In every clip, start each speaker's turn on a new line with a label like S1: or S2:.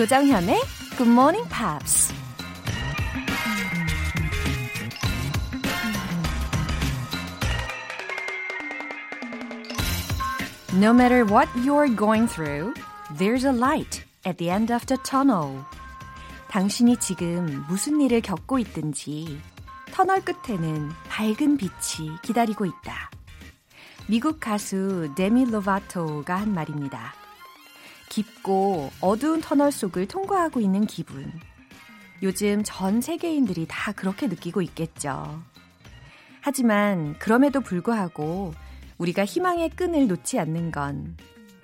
S1: 조정현의 Good Morning Pops. No matter what you're going through, there's a light at the end of the tunnel. 당신이 지금 무슨 일을 겪고 있든지 터널 끝에는 밝은 빛이 기다리고 있다. 미국 가수 데미 로바토가 한 말입니다. 깊고 어두운 터널 속을 통과하고 있는 기분. 요즘 전 세계인들이 다 그렇게 느끼고 있겠죠. 하지만 그럼에도 불구하고 우리가 희망의 끈을 놓지 않는 건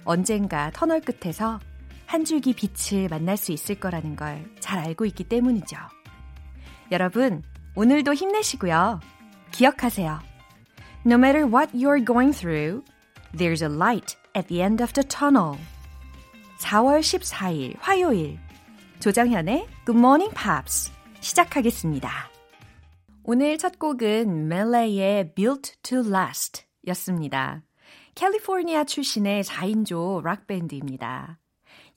S1: 언젠가 터널 끝에서 한 줄기 빛을 만날 수 있을 거라는 걸 잘 알고 있기 때문이죠. 여러분, 오늘도 힘내시고요. 기억하세요. No matter what you're going through, there's a light at the end of the tunnel. 4월 14일 화요일 조정현의 Good Morning Pops 시작하겠습니다. 오늘 첫 곡은 멜레의 Built to Last 였습니다. 캘리포니아 출신의 4인조 락밴드입니다.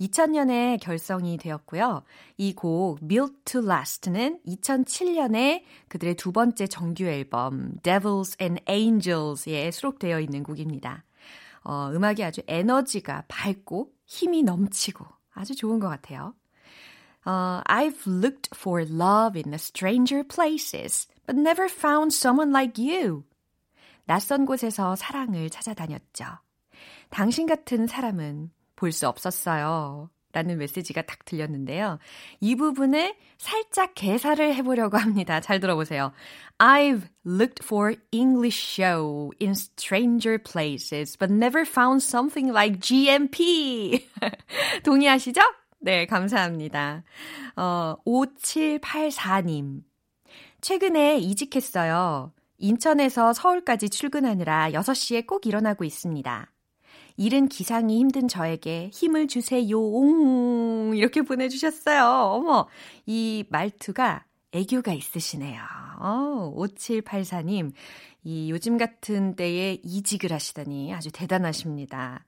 S1: 2000년에 결성이 되었고요. 이 곡 Built to Last는 2007년에 그들의 두 번째 정규 앨범 Devils and Angels에 수록되어 있는 곡입니다. 어, 음악이 아주 에너지가 밝고 힘이 넘치고 아주 좋은 것 같아요. Uh, I've looked for love in the stranger places, but never found someone like you. 낯선 곳에서 사랑을 찾아다녔죠. 당신 같은 사람은 볼 수 없었어요. 라는 메시지가 딱 들렸는데요. 이 부분을 살짝 개사를 해보려고 합니다. 잘 들어보세요. I've looked for English show in stranger places, but never found something like GMP. 동의하시죠? 네, 감사합니다. 어, 5784님. 최근에 이직했어요. 인천에서 서울까지 출근하느라 6시에 꼭 일어나고 있습니다. 일은 기상이 힘든 저에게 힘을 주세요. 이렇게 보내주셨어요. 어머, 이 말투가 애교가 있으시네요. 어, 5784님, 이 요즘 같은 때에 이직을 하시다니 아주 대단하십니다.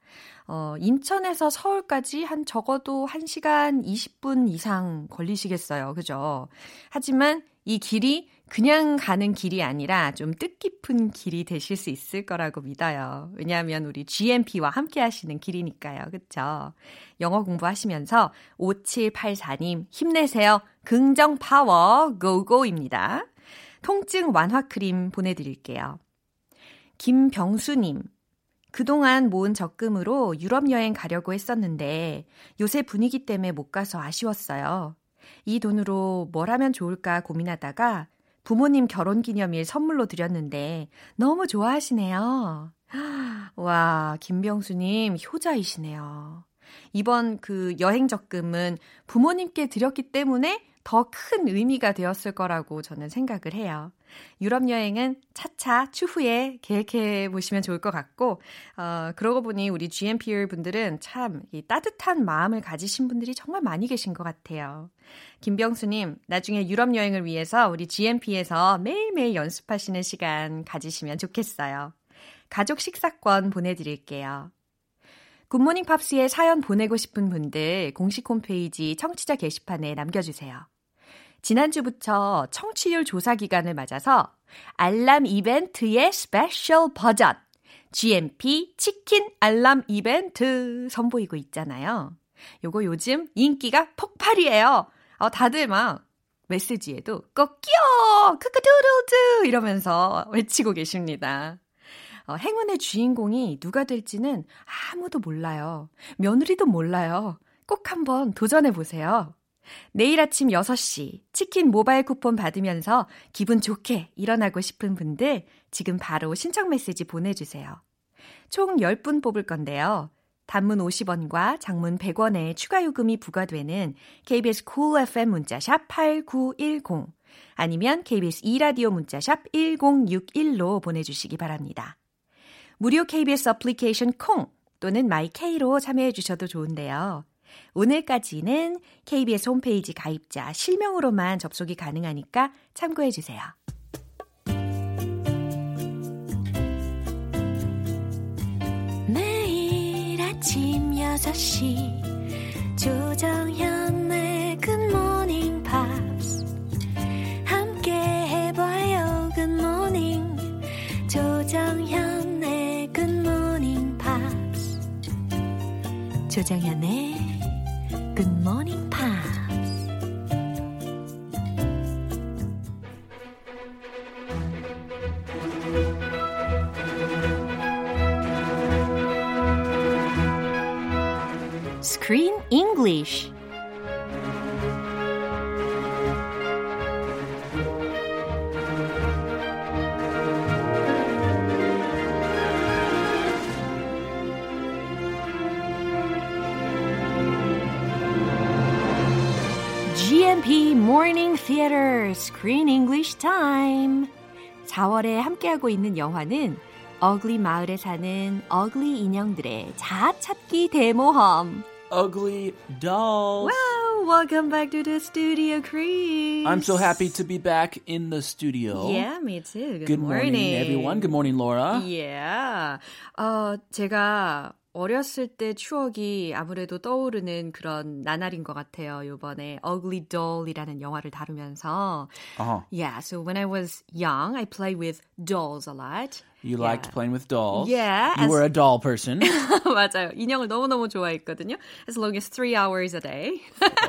S1: 어, 인천에서 서울까지 한 적어도 1시간 20분 이상 걸리시겠어요. 그죠? 하지만 이 길이 그냥 가는 길이 아니라 좀 뜻깊은 길이 되실 수 있을 거라고 믿어요. 왜냐하면 우리 GMP와 함께 하시는 길이니까요. 그쵸? 영어 공부하시면서 5784님 힘내세요. 긍정 파워 고고입니다. 통증 완화 크림 보내드릴게요. 김병수님. 그동안 모은 적금으로 유럽 여행 가려고 했었는데 요새 분위기 때문에 못 가서 아쉬웠어요. 이 돈으로 뭘 하면 좋을까 고민하다가 부모님 결혼 기념일 선물로 드렸는데 너무 좋아하시네요. 와, 김병수님 효자이시네요. 이번 그 여행 적금은 부모님께 드렸기 때문에 더 큰 의미가 되었을 거라고 저는 생각을 해요. 유럽 여행은 차차 추후에 계획해 보시면 좋을 것 같고, 어, 그러고 보니 우리 GMPR 분들은 참 이 따뜻한 마음을 가지신 분들이 정말 많이 계신 것 같아요. 김병수님, 나중에 유럽 여행을 위해서 우리 GMP에서 매일매일 연습하시는 시간 가지시면 좋겠어요. 가족 식사권 보내드릴게요. 굿모닝 팝스에 사연 보내고 싶은 분들 공식 홈페이지 청취자 게시판에 남겨주세요. 지난주부터 청취율 조사 기간을 맞아서 알람 이벤트의 스페셜 버전 GMP 치킨 알람 이벤트 선보이고 있잖아요. 요거 요즘 인기가 폭발이에요. 어, 다들 막 메시지에도 꼬끼오! Cock-a-doodle-doo! 이러면서 외치고 계십니다. 어, 행운의 주인공이 누가 될지는 아무도 몰라요. 며느리도 몰라요. 꼭 한번 도전해 보세요. 내일 아침 6시 치킨 모바일 쿠폰 받으면서 기분 좋게 일어나고 싶은 분들 지금 바로 신청 메시지 보내주세요. 총 10분 뽑을 건데요. 단문 50원과 장문 100원의 추가 요금이 부과되는 KBS cool FM 문자샵 8910 아니면 KBS 2라디오 문자샵 1061로 보내주시기 바랍니다. 무료 KBS 어플리케이션 콩 또는 마이케이로 참여해 주셔도 좋은데요. 오늘까지는 KBS 홈페이지 가입자 실명으로만 접속이 가능하니까 참고해 주세요. 매일 아침 6시 조정현의 Morning Pops. 함께 해봐요 Morning. 조정현의 Morning Pops. 조정현의 Good Morning Pops Screen English. Morning Theater Screen English Time. 4월에 함께하고 있는 영화는 어글리 마을에 사는 어글리 인형들의 자아찾기 대모험.
S2: ugly dolls.
S1: Wow, welcome back to the studio, Chris.
S2: I'm so happy to be back in the studio.
S1: Yeah, me too. Good,
S2: Good morning, everyone. Good morning, Laura.
S1: Yeah. 어, 제가 어렸을 때 추억이 아무래도 떠오르는 그런 나날인 것 같아요. 요번에 Ugly Doll이라는 영화를 다루면서.
S2: Uh-huh.
S1: Yeah, so when I was young, I played with dolls a lot.
S2: You liked playing with dolls.
S1: Yeah,
S2: You
S1: as-
S2: were a doll person.
S1: 맞아요. 인형을 너무너무 좋아했거든요. As long as three hours a day.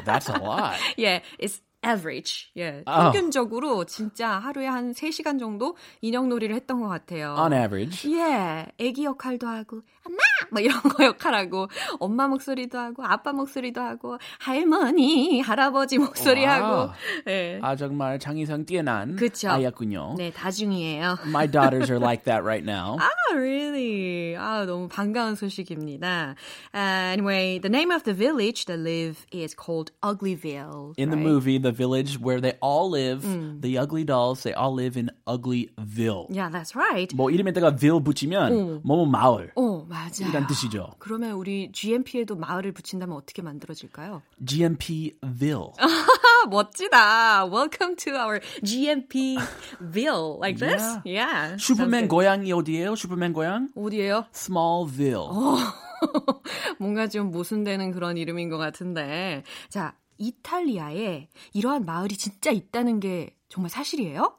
S2: That's a lot.
S1: yeah, it's average. 예.
S2: 아.
S1: 평균적으로 진짜 하루에 한 3시간 정도 인형 놀이를 했던 것 같아요.
S2: On average.
S1: 예, 애기 역할도 하고, 엄마! 막 이런 거 역할하고, 엄마 목소리도 하고, 아빠 목소리도 하고, 할머니, 할아버지 목소리
S2: 와.
S1: 하고, 예.
S2: 아 정말 창의성 뛰어난
S1: 그쵸.
S2: 아이였군요.
S1: 네, 다중이에요.
S2: My daughters are like that right now.
S1: 아, really? 아, 너무 반가운 소식입니다. Uh, anyway, the name of the village they live is called Uglyville.
S2: In the
S1: right?
S2: movie, the village where they all live, the ugly dolls, they all live in Uglyville.
S1: Yeah, that's right.
S2: 뭐 이름에다가 ville 붙이면 뭐뭐 마을
S1: 어, 맞아요.
S2: 이란 뜻이죠.
S1: 그러면 우리 GMP에도 마을을 붙인다면 어떻게 만들어질까요?
S2: GMPville.
S1: 아, 멋지다. Welcome to our GMPville. Like this? Yeah.
S2: 슈퍼맨
S1: sounds good.
S2: 고향이 어디예요? 슈퍼맨 고향?
S1: 어디예요?
S2: Smallville.
S1: 뭔가 좀 모순되는 그런 이름인 것 같은데. 자, 이탈리아에 이러한 마을이 진짜 있다는 게 정말 사실이에요?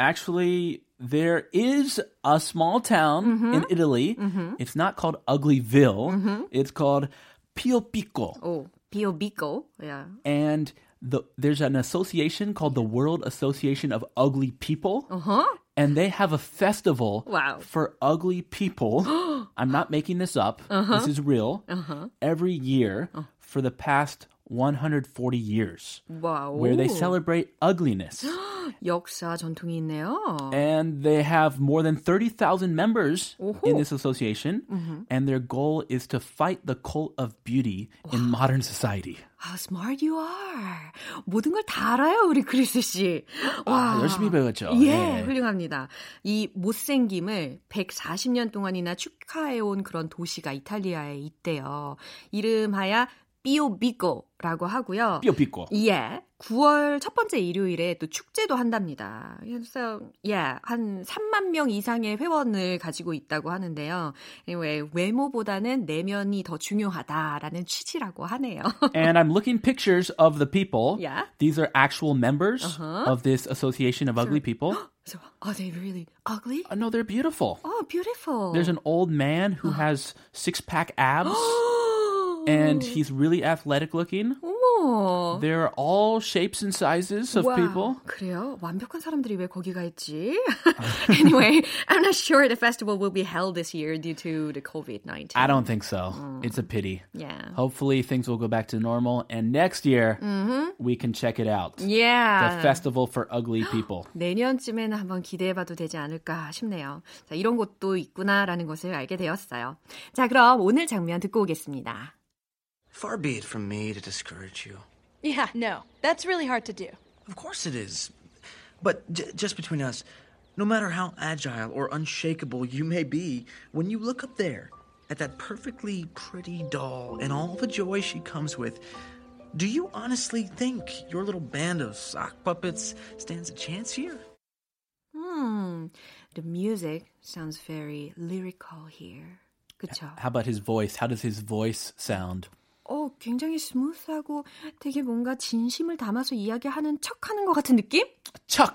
S2: Actually, there is a small town mm-hmm. in Italy. Mm-hmm. It's not called Uglyville. Mm-hmm. It's called Piopico.
S1: Oh, Piopico. Yeah.
S2: And the, there's an association called the World Association of Ugly People.
S1: Uh-huh.
S2: And they have a festival
S1: wow.
S2: for ugly people. I'm not making this up. Uh-huh. This is real. Uh-huh. Every year uh. for the past 140 years,
S1: 와우.
S2: where they celebrate ugliness.
S1: 역사 전통이 있네요.
S2: and they have more than 30,000 members in
S1: 오호.
S2: this association, and their goal is to fight the cult of beauty in modern society.
S1: How smart you are. 모든 걸 다 알아요, 우리 크리스 씨.
S2: 아, 열심히 배웠죠.
S1: 예,
S2: 네.
S1: 훌륭합니다. 이 못생김을 140년 동안이나 축하해온 그런 도시가 이탈리아에 있대요. 이름하야 삐오비고라고 하고요.
S2: 삐오삐꼬.
S1: 예. 9월 첫 번째 일요일에 또 축제도 한답니다. 그래서 예, 한 3만 명 이상의 회원을 가지고 있다고 하는데요. 왜 외모보다는 내면이 더 중요하다라는 취지라고 하네요.
S2: And I'm looking pictures of the people.
S1: Yeah.
S2: These are actual members
S1: Uh-huh.
S2: of this association of ugly people.
S1: So, are they really ugly?
S2: Uh, no, they're beautiful.
S1: Oh, beautiful.
S2: There's an old man who has six pack abs and he's really athletic looking.
S1: 어머.
S2: They're all shapes and sizes of
S1: 와,
S2: people.
S1: 그래요? 완벽한 사람들이 왜 거기 가 있지? anyway, I'm not sure the festival will be held this year due to the COVID-19.
S2: I don't think so. It's a pity.
S1: Yeah.
S2: Hopefully things will go back to normal and next year we can check it out. The
S1: Yeah.
S2: festival for ugly people.
S1: 내년쯤에는 한번 기대해봐도 되지 않을까 싶네요. 자, 이런 곳도 있구나라는 것을 알게 되었어요. 자, 그럼 오늘 장면 듣고 오겠습니다.
S3: Far be it from me to discourage you.
S4: Yeah, no, that's really hard to do.
S3: Of course it is. But j- just between us, no matter how agile or unshakable you may be, when you look up there at that perfectly pretty doll and all the joy she comes with, do you honestly think your little band of sock puppets stands a chance here?
S1: Hmm, the music sounds very lyrical here. 그쵸?
S2: How about his voice? How does his voice sound?
S1: 어, 굉장히 smooth하고 되게 뭔가 진심을 담아서 이야기하는 척 하는 것 같은 느낌?
S2: 척.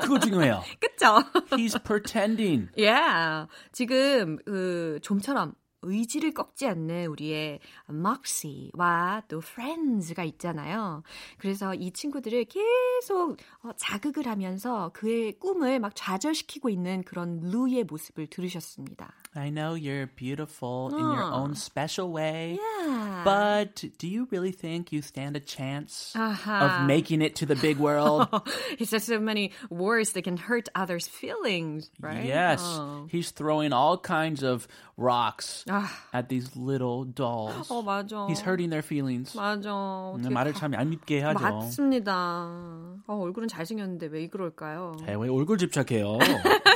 S2: 그거 중요해요.
S1: 그쵸?
S2: He's pretending.
S1: yeah. 지금 그 좀처럼 의지를 꺾지 않는 우리의 Moxy와 또 Friends가 있잖아요. 그래서 이 친구들을 계속 어, 자극을 하면서 그의 꿈을 막 좌절시키고 있는 그런 루이의 모습을 들으셨습니다.
S2: I know you're beautiful in your
S1: 어.
S2: own special way.
S1: Yeah.
S2: But do you really think you stand a chance
S1: 아하.
S2: of making it to the big world?
S1: He says so many words that can hurt others' feelings, right?
S2: Yes.
S1: 어.
S2: He's throwing all kinds of rocks
S1: 아,
S2: at these little dolls.
S1: 어 맞아.
S2: He's hurting their feelings.
S1: 맞아.
S2: 음,
S1: 어떻게
S2: 말을
S1: 가-
S2: 참 얄밉게 하죠.
S1: 맞습니다. 어, 얼굴은 잘생겼는데 왜 그럴까요?
S2: 에, 왜 얼굴 집착해요?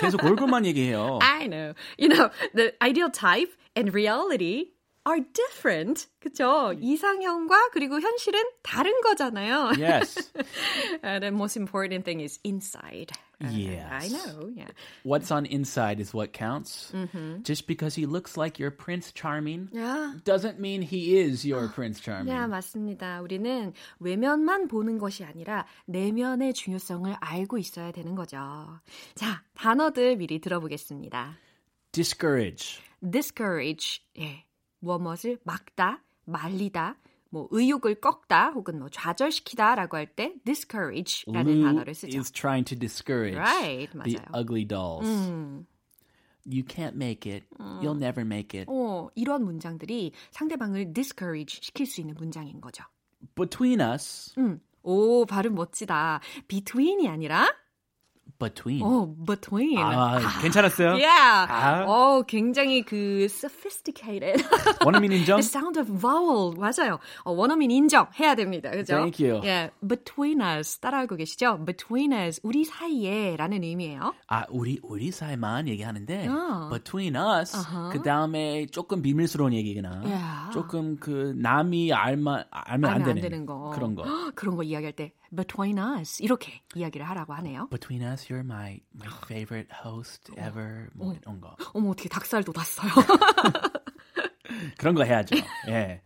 S2: 계속 얼굴만 얘기해요.
S1: I know. You know, the ideal type and reality are different. 그쵸? 이상형과 그리고 현실은 다른 거잖아요.
S2: Yes.
S1: Uh, the most important thing is inside. Uh, I
S2: Yes.
S1: know, yeah.
S2: What's on inside is what counts. Just because he looks like your Prince Charming
S1: Yeah.
S2: doesn't mean he is your Prince Charming.
S1: 네, 맞습니다. 우리는 외면만 보는 것이 아니라 내면의 중요성을 알고 있어야 되는 거죠. 자, 단어들 미리 들어보겠습니다.
S2: Discourage.
S1: discourage, 예, 무엇을 막다, 말리다, 뭐 의욕을 꺾다 혹은 뭐 좌절시키다라고 할 때 discourage라는
S2: Lou
S1: 단어를 쓰죠.
S2: is trying to discourage
S1: Right,
S2: the
S1: 맞아요.
S2: ugly dolls.
S1: 음,
S2: You can't make it. You'll never make it.
S1: 어, 이런 문장들이 상대방을 discourage 시킬 수 있는 문장인 거죠.
S2: Between us,
S1: 음, 오, 발음 멋지다. between이 아니라
S2: between.
S1: 어, between.
S2: 아, 괜찮았어요?
S1: Yeah.
S2: 아.
S1: 어, 굉장히 그 sophisticated.
S2: 원어민 인정?
S1: The sound of vowel. 맞아요. 어, 원어민 인정해야 됩니다. 그죠?
S2: Thank you.
S1: 예, between us. 따라하고 계시죠? between us. 우리 사이에 라는 의미예요.
S2: 아, 우리 우리 사이만 얘기하는데
S1: 아.
S2: between us
S1: 아하.
S2: 그 다음에 조금 비밀스러운 얘기거나
S1: Yeah.
S2: 조금 그 남이 알면 알면 안
S1: 알면 안
S2: 되는,
S1: 되는 거.
S2: 그런 거.
S1: 그런 거 이야기할 때 between us. 이렇게 이야기를 하라고 하네요.
S2: Between us, you're my my favorite host ever. 뭐 이런 거.
S1: 어머, 어떻게 닭살 돋았어요.
S2: 그런 거 해야죠. 예.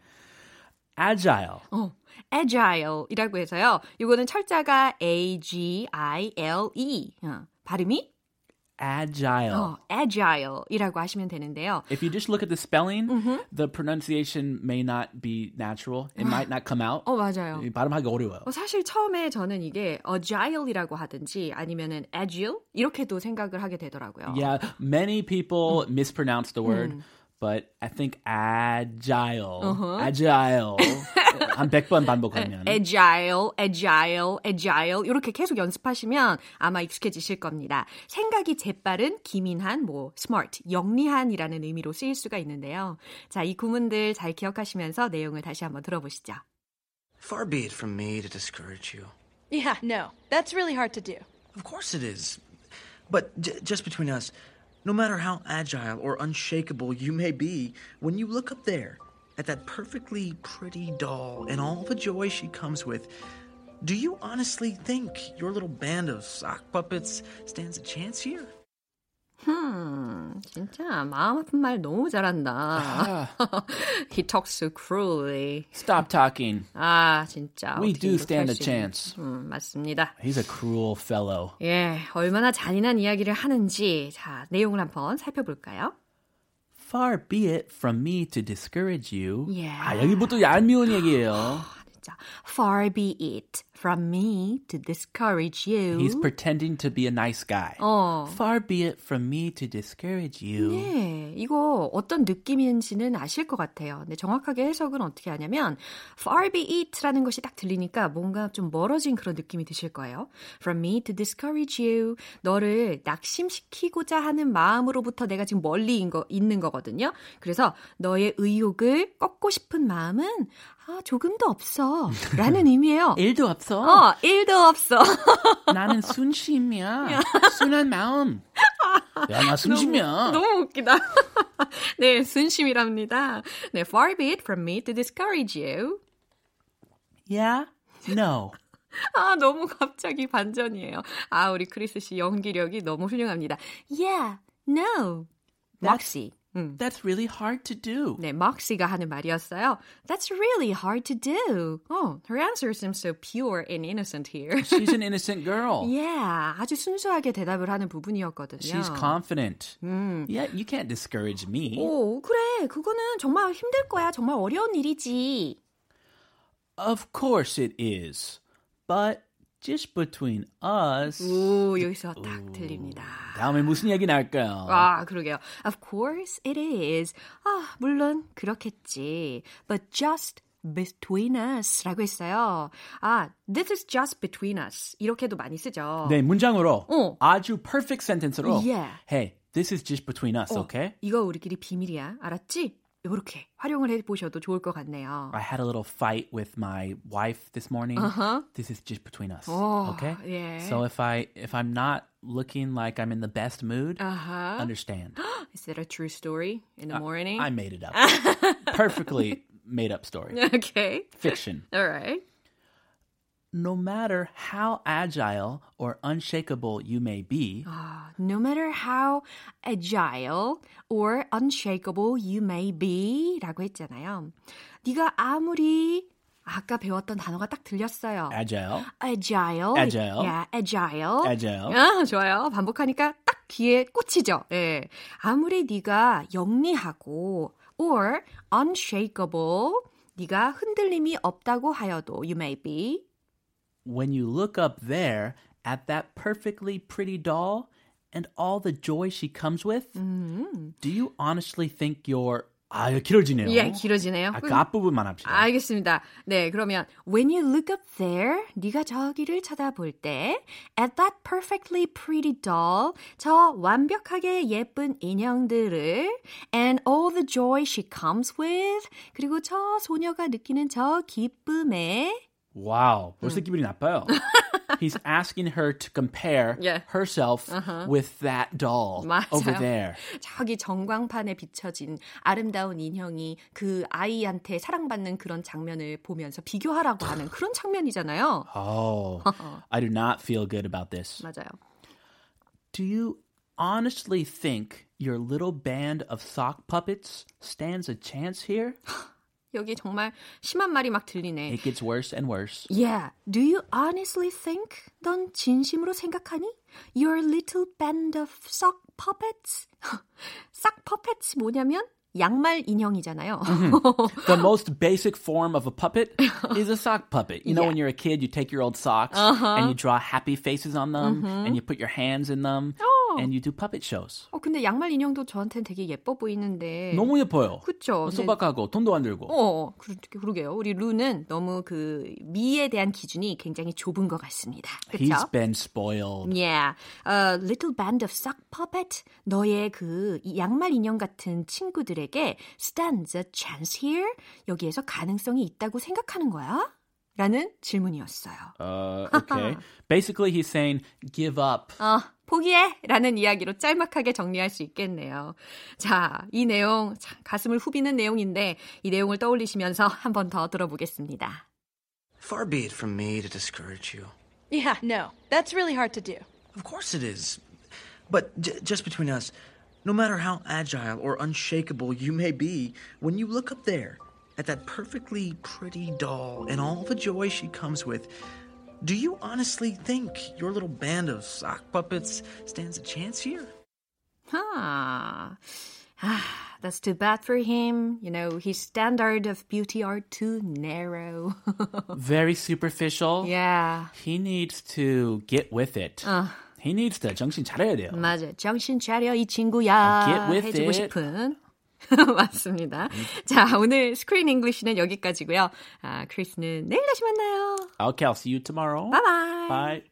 S2: Agile.
S1: 어, agile이라고 해서요. 이거는 철자가 A-G-I-L-E. 어, 발음이
S2: Agile.
S1: 어, agile이라고 하시면 되는데요.
S2: If you just look at the spelling, the pronunciation may not be natural. It might not come out.
S1: 어, 맞아요.
S2: 이 발음하기 어려워요.
S1: 어, 사실 처음에 저는 이게 agile이라고 하든지 아니면은 agile 이렇게도 생각을 하게 되더라고요.
S2: Yeah, many people mispronounce the word, but I think agile, agile. 한 100번 반복하면.
S1: agile, agile, agile 이렇게 계속 연습하시면 아마 익숙해지실 겁니다. 생각이 재빠른, 기민한, 뭐 smart, 영리한이라는 의미로 쓰일 수가 있는데요. 자, 이 구문들 잘 기억하시면서 내용을 다시 한번 들어보시죠.
S3: Far be it from me to discourage you.
S4: Yeah, no, that's really hard to do.
S3: Of course it is. But j- just between us, no matter how agile or unshakable you may be, when you look up there at that perfectly pretty doll and all the joy she comes with, do you honestly think your little band of sock puppets stands a chance here?
S1: 음, 진짜 마음 아픈 말 너무 잘한다. He talks so cruelly.
S2: Stop talking.
S1: 아, 진짜.
S2: We do stand
S1: 할
S2: a chance.
S1: 음, 맞습니다.
S2: He's a cruel fellow.
S1: 예, 얼마나 잔인한 이야기를 하는지, 자, 내용을 한번 살펴볼까요?
S2: Far be it from me to discourage you.
S1: Yeah.
S2: 아, 여기부터 얄미운 얘기예요.
S1: 진짜. Far be it from me to discourage you.
S2: He's pretending to be a nice guy.
S1: 어.
S2: Far be it from me to discourage you.
S1: 네, 이거 어떤 느낌인지는 아실 것 같아요. 근데 정확하게 해석은 어떻게 하냐면 far be it라는 것이 딱 들리니까 뭔가 좀 멀어진 그런 느낌이 드실 거예요. From me to discourage you. 너를 낙심시키고자 하는 마음으로부터 내가 지금 멀리 인 거, 있는 거거든요. 그래서 너의 의욕을 꺾고 싶은 마음은 아, 조금도 없어. 라는 의미예요.
S2: 일도 없어.
S1: 어, 일도 없어.
S2: 나는 순심이야. 순한 마음. 야, 나 순심이야.
S1: 너무 웃기다. 네, 순심이랍니다. 네, far be it from me to discourage you.
S2: Yeah? No.
S1: 아, 너무 갑자기 반전이에요. 아, 우리 크리스 씨 연기력이 너무 훌륭합니다. Yeah, no. 럭시.
S2: That's really hard to do.
S1: 네, Moxie가 하는 말이었어요. That's really hard to do. Oh, her answer seems so pure and innocent here.
S2: She's an innocent girl.
S1: yeah, 아주 순수하게 대답을 하는 부분이었거든요.
S2: She's confident. Yeah, you can't discourage me.
S1: 오, 그래. 그거는 정말 힘들 거야. 정말 어려운 일이지.
S2: Of course it is. But just between us.
S1: 오, 여기서 딱 들립니다.
S2: 다음에 무슨 얘기 나올까요?
S1: 아, 그러게요. Of course it is. 아, 물론 그렇겠지. But just between us 라고 했어요. 아, this is just between us. 이렇게도 많이 쓰죠.
S2: 네, 문장으로
S1: 어.
S2: 아주 perfect sentence로
S1: Yeah.
S2: Hey, this is just between us, okay?
S1: 이거 우리끼리 비밀이야. 알았지? 이렇게 활용을 해보셔도 좋을 것 같네요.
S2: I had a little fight with my wife this morning.
S1: Uh-huh.
S2: This is just between us.
S1: Oh,
S2: okay?
S1: yeah.
S2: So if I if I'm not looking like I'm in the best mood,
S1: Uh-huh.
S2: understand.
S1: Is that a true story in the morning?
S2: I made it up. Perfectly made up story.
S1: okay.
S2: Fiction.
S1: All right.
S2: No matter how agile or unshakable you may be,
S1: No matter how agile or unshakable you may be 라고 했잖아요. 네가 아무리 아까 배웠던 단어가 딱 들렸어요.
S2: agile,
S1: agile.
S2: Agile.
S1: Yeah, agile.
S2: agile,
S1: 아, 좋아요. 반복하니까 딱 귀에 꽂히죠. 예. 아무리 네가 영리하고 or unshakable 네가 흔들림이 없다고 하여도 you may be
S2: when you look up there at that perfectly pretty doll and all the joy she comes with, do you honestly think you're 아, 이거 길어지네요.
S1: 예, 길어지네요.
S2: 아까 앞부분만 합시다.
S1: 알겠습니다. 네, 그러면 when you look up there, 네가 저기를 쳐다볼 때 at that perfectly pretty doll, 저 완벽하게 예쁜 인형들을 and all the joy she comes with, 그리고 저 소녀가 느끼는 저 기쁨에
S2: 와우, 벌써 기분이 나빠요. He's asking her to compare
S1: Yeah.
S2: herself with that doll
S1: 맞아요.
S2: over there.
S1: 저기 전광판에 비춰진 아름다운 인형이 그 아이한테 사랑받는 그런 장면을 보면서 비교하라고 하는 그런 장면이잖아요.
S2: Oh, I do not feel good about this.
S1: 맞아요.
S2: Do you honestly think your little band of sock puppets stands a chance here?
S1: 여기 정말 심한 말이 막 들리네.
S2: It gets worse and worse.
S1: Yeah. Do you honestly think? 넌 진심으로 생각하니? Your little band of sock puppets? sock puppets 뭐냐면 양말 인형이잖아요.
S2: The most basic form of a puppet is a sock puppet. You know,
S1: Yeah.
S2: when you're a kid, you take your old socks and you draw happy faces on them and you put your hands in them And you do puppet shows.
S1: 어, 근데 양말 인형도 저한테는 되게 예뻐 보이는데.
S2: 너무 예뻐요.
S1: 그쵸. 근데-
S2: 소박하고 돈도 안 들고.
S1: 어, 그러, 그러게요. 우리 루는 너무 그 미에 대한 기준이 굉장히 좁은 것 같습니다.
S2: He's
S1: 그렇죠?
S2: been spoiled.
S1: Yeah, a little band of sock puppet. 너의 그이 양말 인형 같은 친구들에게 stands a chance here. 여기에서 가능성이 있다고 생각하는 거야? 라는 질문이었어요.
S2: Uh, okay. Basically, he's saying, give up.
S1: 어, 포기해! 라는 이야기로 짤막하게 정리할 수 있겠네요. 자, 이 내용, 참 가슴을 후비는 내용인데, 이 내용을 떠올리시면서 한 번 더 들어보겠습니다.
S3: Far be it from me to discourage you.
S4: Yeah, no. That's really hard to do.
S3: Of course it is. But j- just between us, no matter how agile or unshakable you may be, when you look up there at that perfectly pretty doll and all the joy she comes with, do you honestly think your little band of sock puppets stands a chance here?
S1: Ah. Ah, that's too bad for him. You know, his standard of beauty are too narrow.
S2: Very superficial.
S1: yeah.
S2: He needs to get with it. He needs to 정신 차려야 돼요.
S1: 맞아. 정신 차려 이 친구야.
S2: Get with
S1: 해주고
S2: it.
S1: 싶은. 맞습니다. 자, 오늘 Screen English는 여기까지고요. 아, 크리스는 내일 다시 만나요.
S2: Okay, I'll see you tomorrow.
S1: Bye bye.
S2: Bye.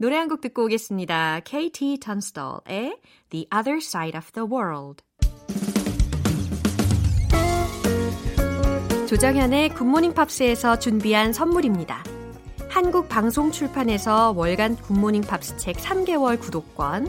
S1: 노래 한 곡 듣고 오겠습니다. KT Tunstall의 The Other Side of the World. 조정현의 굿모닝 팝스에서 준비한 선물입니다. 한국 방송 출판에서 월간 굿모닝 팝스 책 3개월 구독권,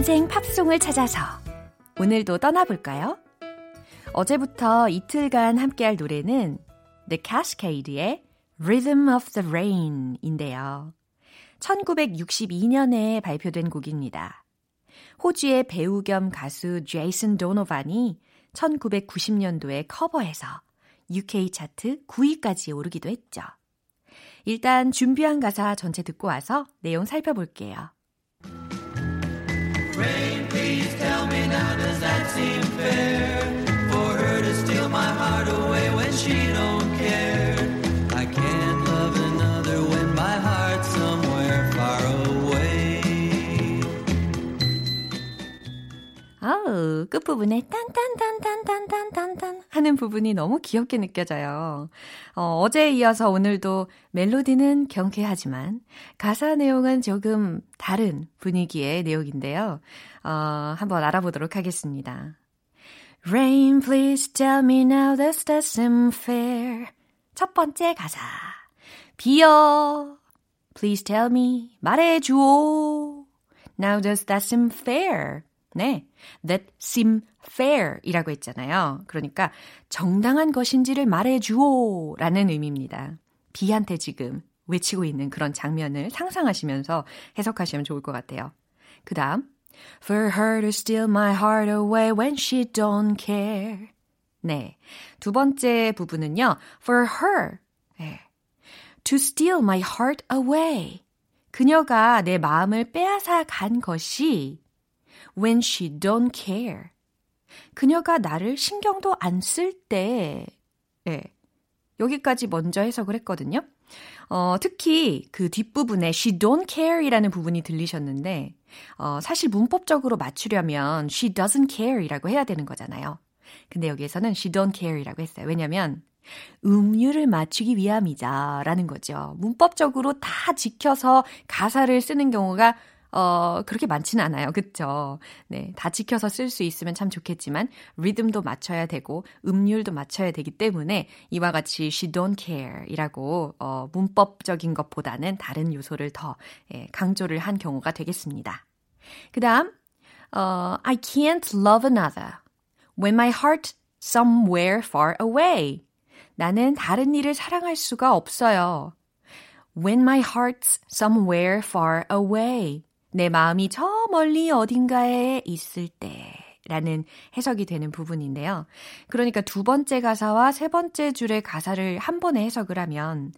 S1: 인생 팝송을 찾아서 오늘도 떠나볼까요? 어제부터 이틀간 함께할 노래는 The Cascades의 Rhythm of the Rain인데요. 1962년에 발표된 곡입니다. 호주의 배우 겸 가수 제이슨 도노반이 1990년도에 커버해서 UK 차트 9위까지 오르기도 했죠. 일단 준비한 가사 전체 듣고 와서 내용 살펴볼게요. Rain, please tell me now, does that seem fair? For her to steal my heart away 끝부분에 딴딴딴딴딴딴딴 하는 부분이 너무 귀엽게 느껴져요. 어, 어제에 이어서 오늘도 멜로디는 경쾌하지만 가사 내용은 조금 다른 분위기의 내용인데요. 어, 한번 알아보도록 하겠습니다. Rain, please tell me now this doesn't fair. 첫 번째 가사. 비어. Please tell me. 말해주오. Now does that seem fair? 네. That seem fair 이라고 했잖아요. 그러니까 정당한 것인지를 말해주오 라는 의미입니다. 비한테 지금 외치고 있는 그런 장면을 상상하시면서 해석하시면 좋을 것 같아요. 그 다음, For her to steal my heart away when she don't care. 네. 두 번째 부분은요, For her. 네. To steal my heart away. 그녀가 내 마음을 빼앗아 간 것이 when she don't care. 그녀가 나를 신경도 안 쓸 때, 예. 여기까지 먼저 해석을 했거든요. 어, 특히 그 뒷부분에 she don't care 이라는 부분이 들리셨는데, 어, 사실 문법적으로 맞추려면 she doesn't care 이라고 해야 되는 거잖아요. 근데 여기에서는 she don't care 이라고 했어요. 왜냐면, 음률을 맞추기 위함이자 라는 거죠. 문법적으로 다 지켜서 가사를 쓰는 경우가 어, 그렇게 많지는 않아요. 그쵸? 네. 다 지켜서 쓸 수 있으면 참 좋겠지만, 리듬도 맞춰야 되고, 음률도 맞춰야 되기 때문에, 이와 같이 she don't care 이라고, 어, 문법적인 것보다는 다른 요소를 더, 예, 강조를 한 경우가 되겠습니다. 그 다음, 어, I can't love another when my heart somewhere far away. 나는 다른 일을 사랑할 수가 없어요. When my heart's somewhere far away. 내 마음이 저 멀리 어딘가에 있을 때 라는 해석이 되는 부분인데요. 그러니까 두 번째 가사와 세 번째 줄의 가사를 한 번에 해석을 하면,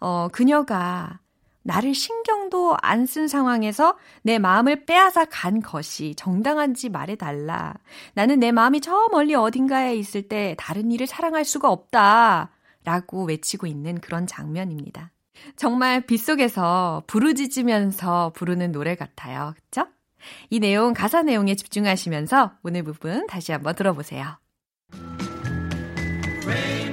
S1: 어, 그녀가 나를 신경도 안 쓴 상황에서 내 마음을 빼앗아 간 것이 정당한지 말해달라. 나는 내 마음이 저 멀리 어딘가에 있을 때 다른 일을 사랑할 수가 없다. 라고 외치고 있는 그런 장면입니다. 정말 빗속에서 부르짖으면서 부르는 노래 같아요. 그쵸? 이 내용, 가사 내용에 집중하시면서 오늘 부분 다시 한번 들어보세요. Rain,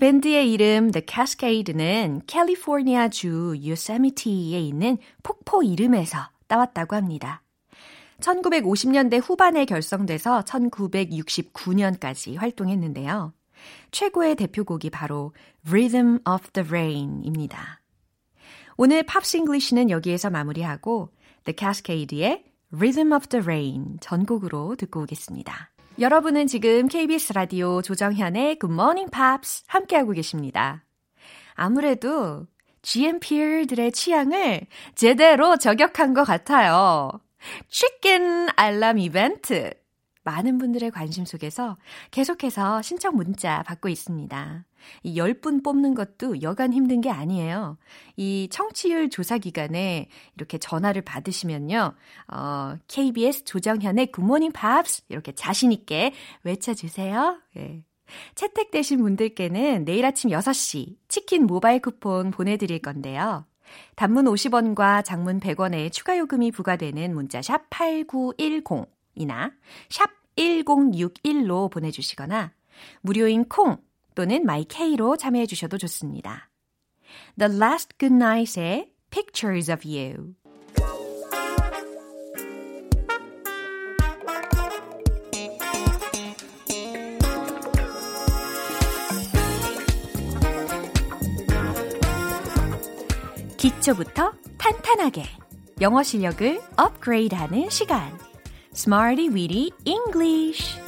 S1: 밴드의 이름 The Cascades는 캘리포니아주 요세미티에 있는 폭포 이름에서 따왔다고 합니다. 1950년대 후반에 결성돼서 1969년까지 활동했는데요. 최고의 대표곡이 바로 Rhythm of the Rain입니다. 오늘 Pops English는 여기에서 마무리하고 The Cascades의 Rhythm of the Rain 전곡으로 듣고 오겠습니다. 여러분은 지금 KBS 라디오 조정현의 Good Morning Pops 함께하고 계십니다. 아무래도 GMP들의 취향을 제대로 저격한 것 같아요. 치킨 알람 이벤트. 많은 분들의 관심 속에서 계속해서 신청 문자 받고 있습니다. 이 10분 뽑는 것도 여간 힘든 게 아니에요. 이 청취율 조사 기간에 이렇게 전화를 받으시면요. 어, KBS 조정현의 굿모닝 팝스 이렇게 자신 있게 외쳐 주세요. 예. 채택되신 분들께는 내일 아침 6시 치킨 모바일 쿠폰 보내 드릴 건데요. 단문 50원과 장문 100원의 추가 요금이 부과되는 문자 샵 8910 이나 샵 1061로 보내주시거나 무료인 콩 또는 마이케이로 참여해 주셔도 좋습니다. The Last Good Night의 Pictures of You 기초부터 탄탄하게 영어 실력을 업그레이드하는 시간 Smarty Weedy English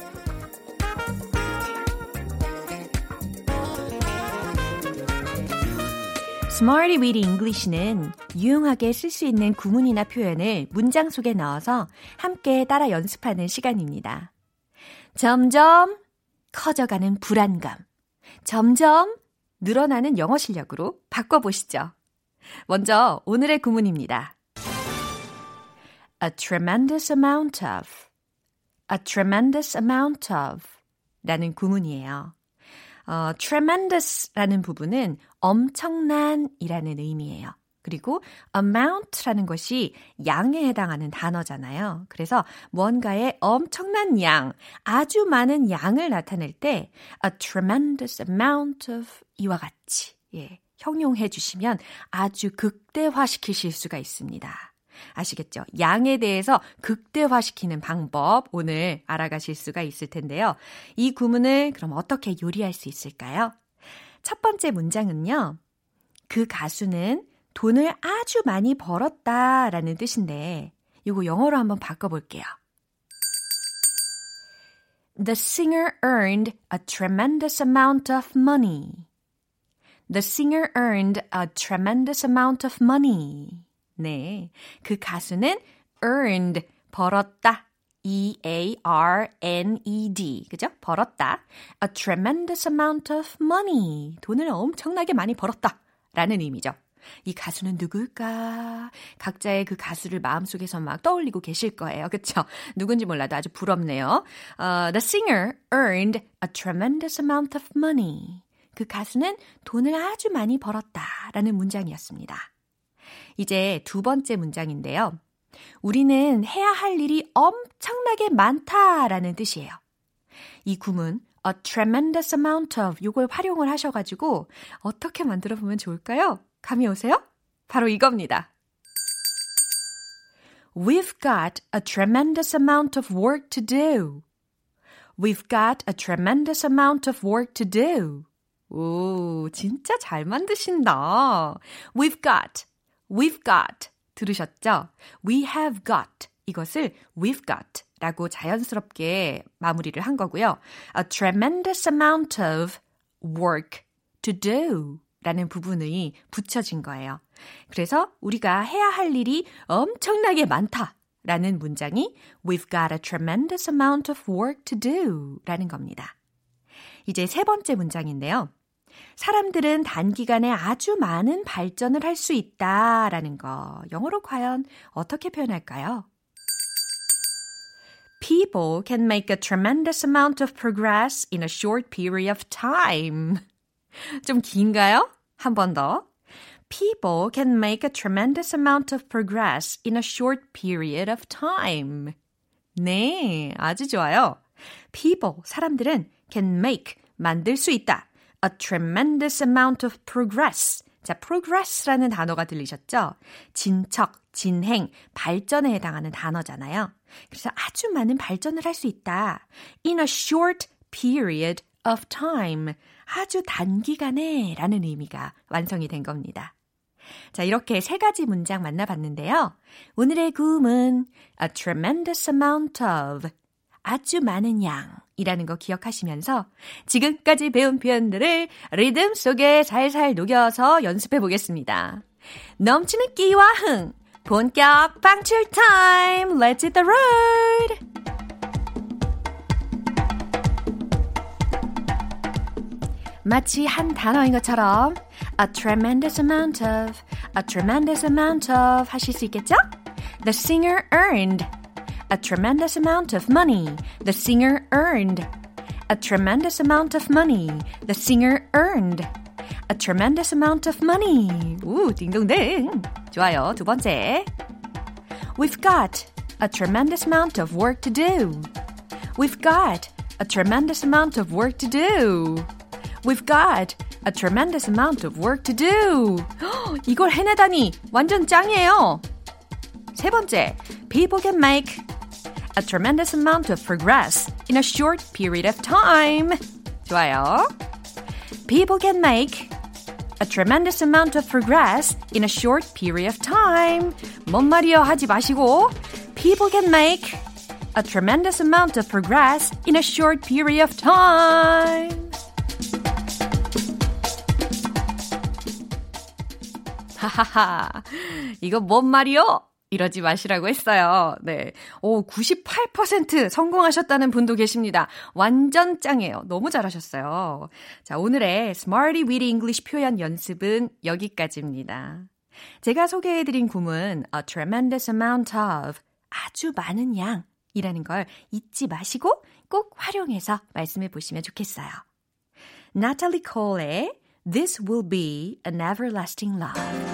S1: Smarty Weedy English는 유용하게 쓸 수 있는 구문이나 표현을 문장 속에 넣어서 함께 따라 연습하는 시간입니다. 점점 커져가는 불안감, 점점 늘어나는 영어 실력으로 바꿔보시죠. 먼저 오늘의 구문입니다. A tremendous amount of, a tremendous amount of 라는 구문이에요. 어, tremendous라는 부분은 엄청난이라는 의미예요. 그리고 amount라는 것이 양에 해당하는 단어잖아요. 그래서 뭔가의 엄청난 양, 아주 많은 양을 나타낼 때 a tremendous amount of 이와 같이 예, 형용해 주시면 아주 극대화시키실 수가 있습니다. 아시겠죠? 양에 대해서 극대화시키는 방법 오늘 알아가실 수가 있을 텐데요. 이 구문을 그럼 어떻게 요리할 수 있을까요? 첫 번째 문장은요. 그 가수는 돈을 아주 많이 벌었다 라는 뜻인데 이거 영어로 한번 바꿔볼게요. The singer earned a tremendous amount of money. The singer earned a tremendous amount of money. 네. 그 가수는 earned, 벌었다. E-A-R-N-E-D. 그죠? 벌었다. A tremendous amount of money. 돈을 엄청나게 많이 벌었다. 라는 의미죠. 이 가수는 누굴까? 각자의 그 가수를 마음속에서 막 떠올리고 계실 거예요. 그쵸? 누군지 몰라도 아주 부럽네요. Uh, the singer earned a tremendous amount of money. 그 가수는 돈을 아주 많이 벌었다. 라는 문장이었습니다. 이제 두 번째 문장인데요. 우리는 해야 할 일이 엄청나게 많다라는 뜻이에요. 이 구문 a tremendous amount of 요걸 활용을 하셔가지고 어떻게 만들어 보면 좋을까요? 감이 오세요? 바로 이겁니다. We've got a tremendous amount of work to do. We've got a tremendous amount of work to do. 오, 진짜 잘 만드신다. We've got, we've got. 들으셨죠? We have got. 이것을 we've got 라고 자연스럽게 마무리를 한 거고요. A tremendous amount of work to do 라는 부분이 붙여진 거예요. 그래서 우리가 해야 할 일이 엄청나게 많다 라는 문장이 We've got a tremendous amount of work to do 라는 겁니다. 이제 세 번째 문장인데요. 사람들은 단기간에 아주 많은 발전을 할 수 있다 라는 거. 영어로 과연 어떻게 표현할까요? People can make a tremendous amount of progress in a short period of time. 좀 긴가요? 한 번 더. People can make a tremendous amount of progress in a short period of time. 네, 아주 좋아요. People, 사람들은 can make, 만들 수 있다. A tremendous amount of progress. 자, progress라는 단어가 들리셨죠? 진척, 진행, 발전에 해당하는 단어잖아요. 그래서 아주 많은 발전을 할 수 있다. In a short period of time. 아주 단기간에 라는 의미가 완성이 된 겁니다. 자, 이렇게 세 가지 문장 만나봤는데요. 오늘의 구음은 a tremendous amount of 아주 많은 양 이라는 거 기억하시면서 지금까지 배운 표현들을 리듬 속에 살살 녹여서 연습해 보겠습니다. 넘치는 끼와 흥, 본격 방출 타임! Let's hit the road! 마치 한 단어인 것처럼 a tremendous amount of, a tremendous amount of 하실 수 있겠죠? The singer earned a tremendous amount of money. The singer earned a tremendous amount of money. The singer earned a tremendous amount of money. 우, 딩동댕. 좋아요. 두 번째. We've got a tremendous amount of work to do. We've got a tremendous amount of work to do. We've got a tremendous amount of work to do. 이걸 해내다니 완전 짱이에요. 세 번째, people can make a tremendous amount of progress in a short period of time. 좋아요. People can make a tremendous amount of progress in a short period of time. 뭔 말이요 하지 마시고 people can make a tremendous amount of progress in a short period of time. 하하하. 이거 뭔 말이요? 이러지 마시라고 했어요. 네. 오, 98% 성공하셨다는 분도 계십니다. 완전 짱이에요. 너무 잘하셨어요. 자, 오늘의 Smarty Weedy English 표현 연습은 여기까지입니다. 제가 소개해드린 구문 a tremendous amount of 아주 많은 양 이라는 걸 잊지 마시고 꼭 활용해서 말씀해 보시면 좋겠어요. Natalie Cole의 This Will Be an Everlasting Love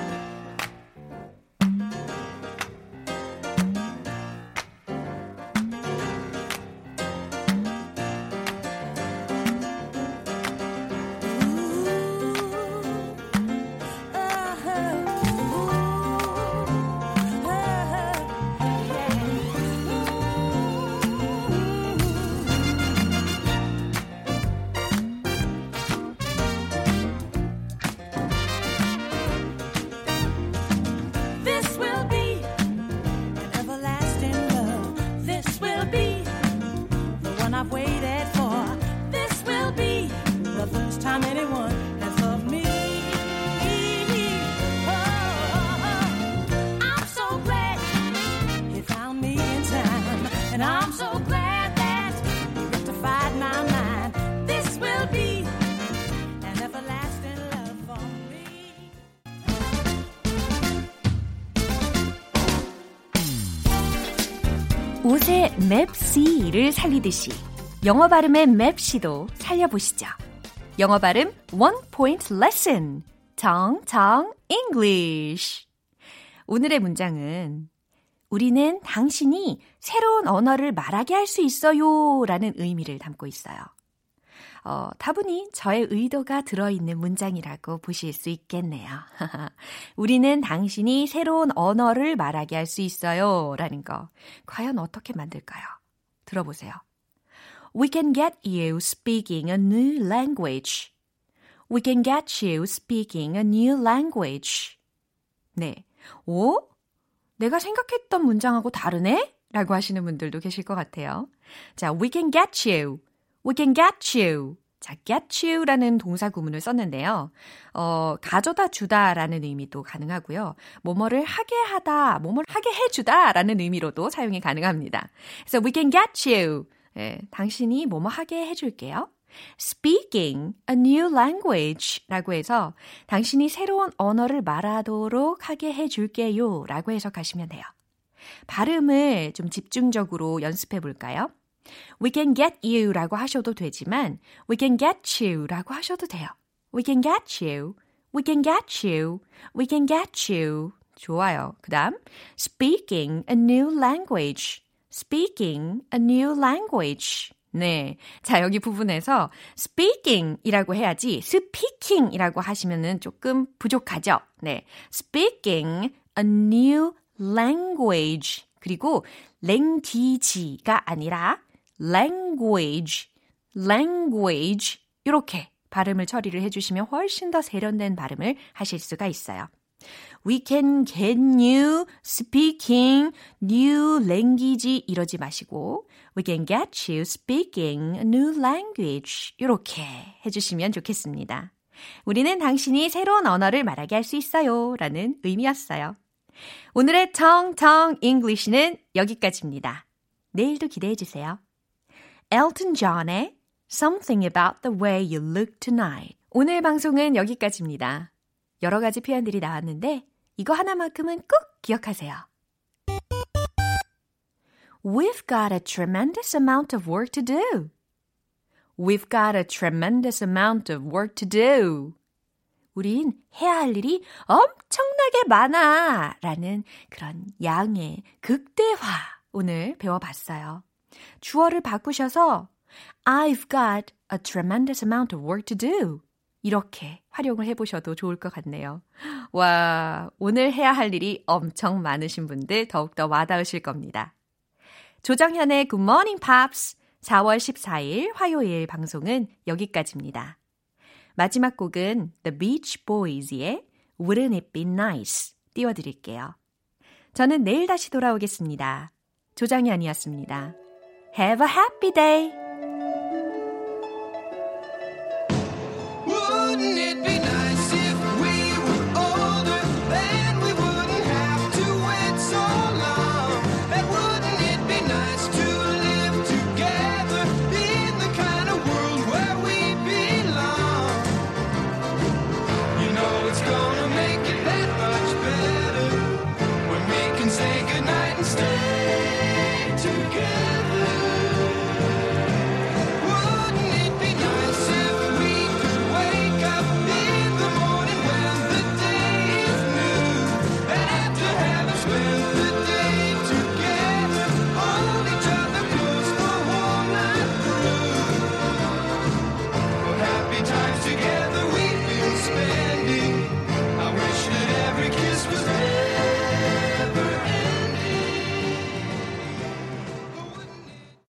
S1: 옷의 맵시를 살리듯이 영어 발음의 맵시도 살려보시죠. 영어 발음 원 포인트 레슨 정정 English 오늘의 문장은 우리는 당신이 새로운 언어를 말하게 할 수 있어요 라는 의미를 담고 있어요. 어, 다분히 저의 의도가 들어있는 문장이라고 보실 수 있겠네요. 우리는 당신이 새로운 언어를 말하게 할 수 있어요. 라는 거. 과연 어떻게 만들까요? 들어보세요. We can get you speaking a new language. We can get you speaking a new language. 네. 오? 내가 생각했던 문장하고 다르네? 라고 하시는 분들도 계실 것 같아요. 자, we can get you. We can get you. 자, get you라는 동사 구문을 썼는데요. 어, 가져다 주다라는 의미도 가능하고요. 뭐뭐를 하게 하다, 뭐뭐를 하게 해주다 라는 의미로도 사용이 가능합니다. 그래서 we can get you. 예, 당신이 뭐뭐 하게 해줄게요. speaking a new language 라고 해서 당신이 새로운 언어를 말하도록 하게 해줄게요 라고 해석하시면 돼요. 발음을 좀 집중적으로 연습해 볼까요? We can get you 라고 하셔도 되지만 we can get you 라고 하셔도 돼요. We can get you. We can get you. We can get you. 좋아요. 그 다음 speaking a new language. speaking a new language. 네. 자, 여기 부분에서 speaking 이라고 해야지 speaking 이라고 하시면은 조금 부족하죠? 네. speaking a new language. 그리고 랭귀지가 아니라 language, language 이렇게 발음을 처리를 해주시면 훨씬 더 세련된 발음을 하실 수가 있어요. We can get new speaking new language 이러지 마시고 We can get you speaking new language 이렇게 해주시면 좋겠습니다. 우리는 당신이 새로운 언어를 말하게 할 수 있어요 라는 의미였어요. 오늘의 텅텅 English는 여기까지입니다. 내일도 기대해 주세요. Elton John의 Something About the Way You Look Tonight. 오늘 방송은 여기까지입니다. 여러 가지 표현들이 나왔는데 이거 하나만큼은 꼭 기억하세요. We've got a tremendous amount of work to do. We've got a tremendous amount of work to do. 우린 해야 할 일이 엄청나게 많아. 라는 그런 양의 극대화 오늘 배워봤어요. 주어를 바꾸셔서 I've got a tremendous amount of work to do. 이렇게 활용을 해보셔도 좋을 것 같네요. 와, 오늘 해야 할 일이 엄청 많으신 분들 더욱더 와닿으실 겁니다. 조정현의 Good Morning Pops 4월 14일 화요일 방송은 여기까지입니다. 마지막 곡은 The Beach Boys의 Wouldn't It Be Nice 띄워드릴게요. 저는 내일 다시 돌아오겠습니다. 조정현이었습니다. Have a happy day!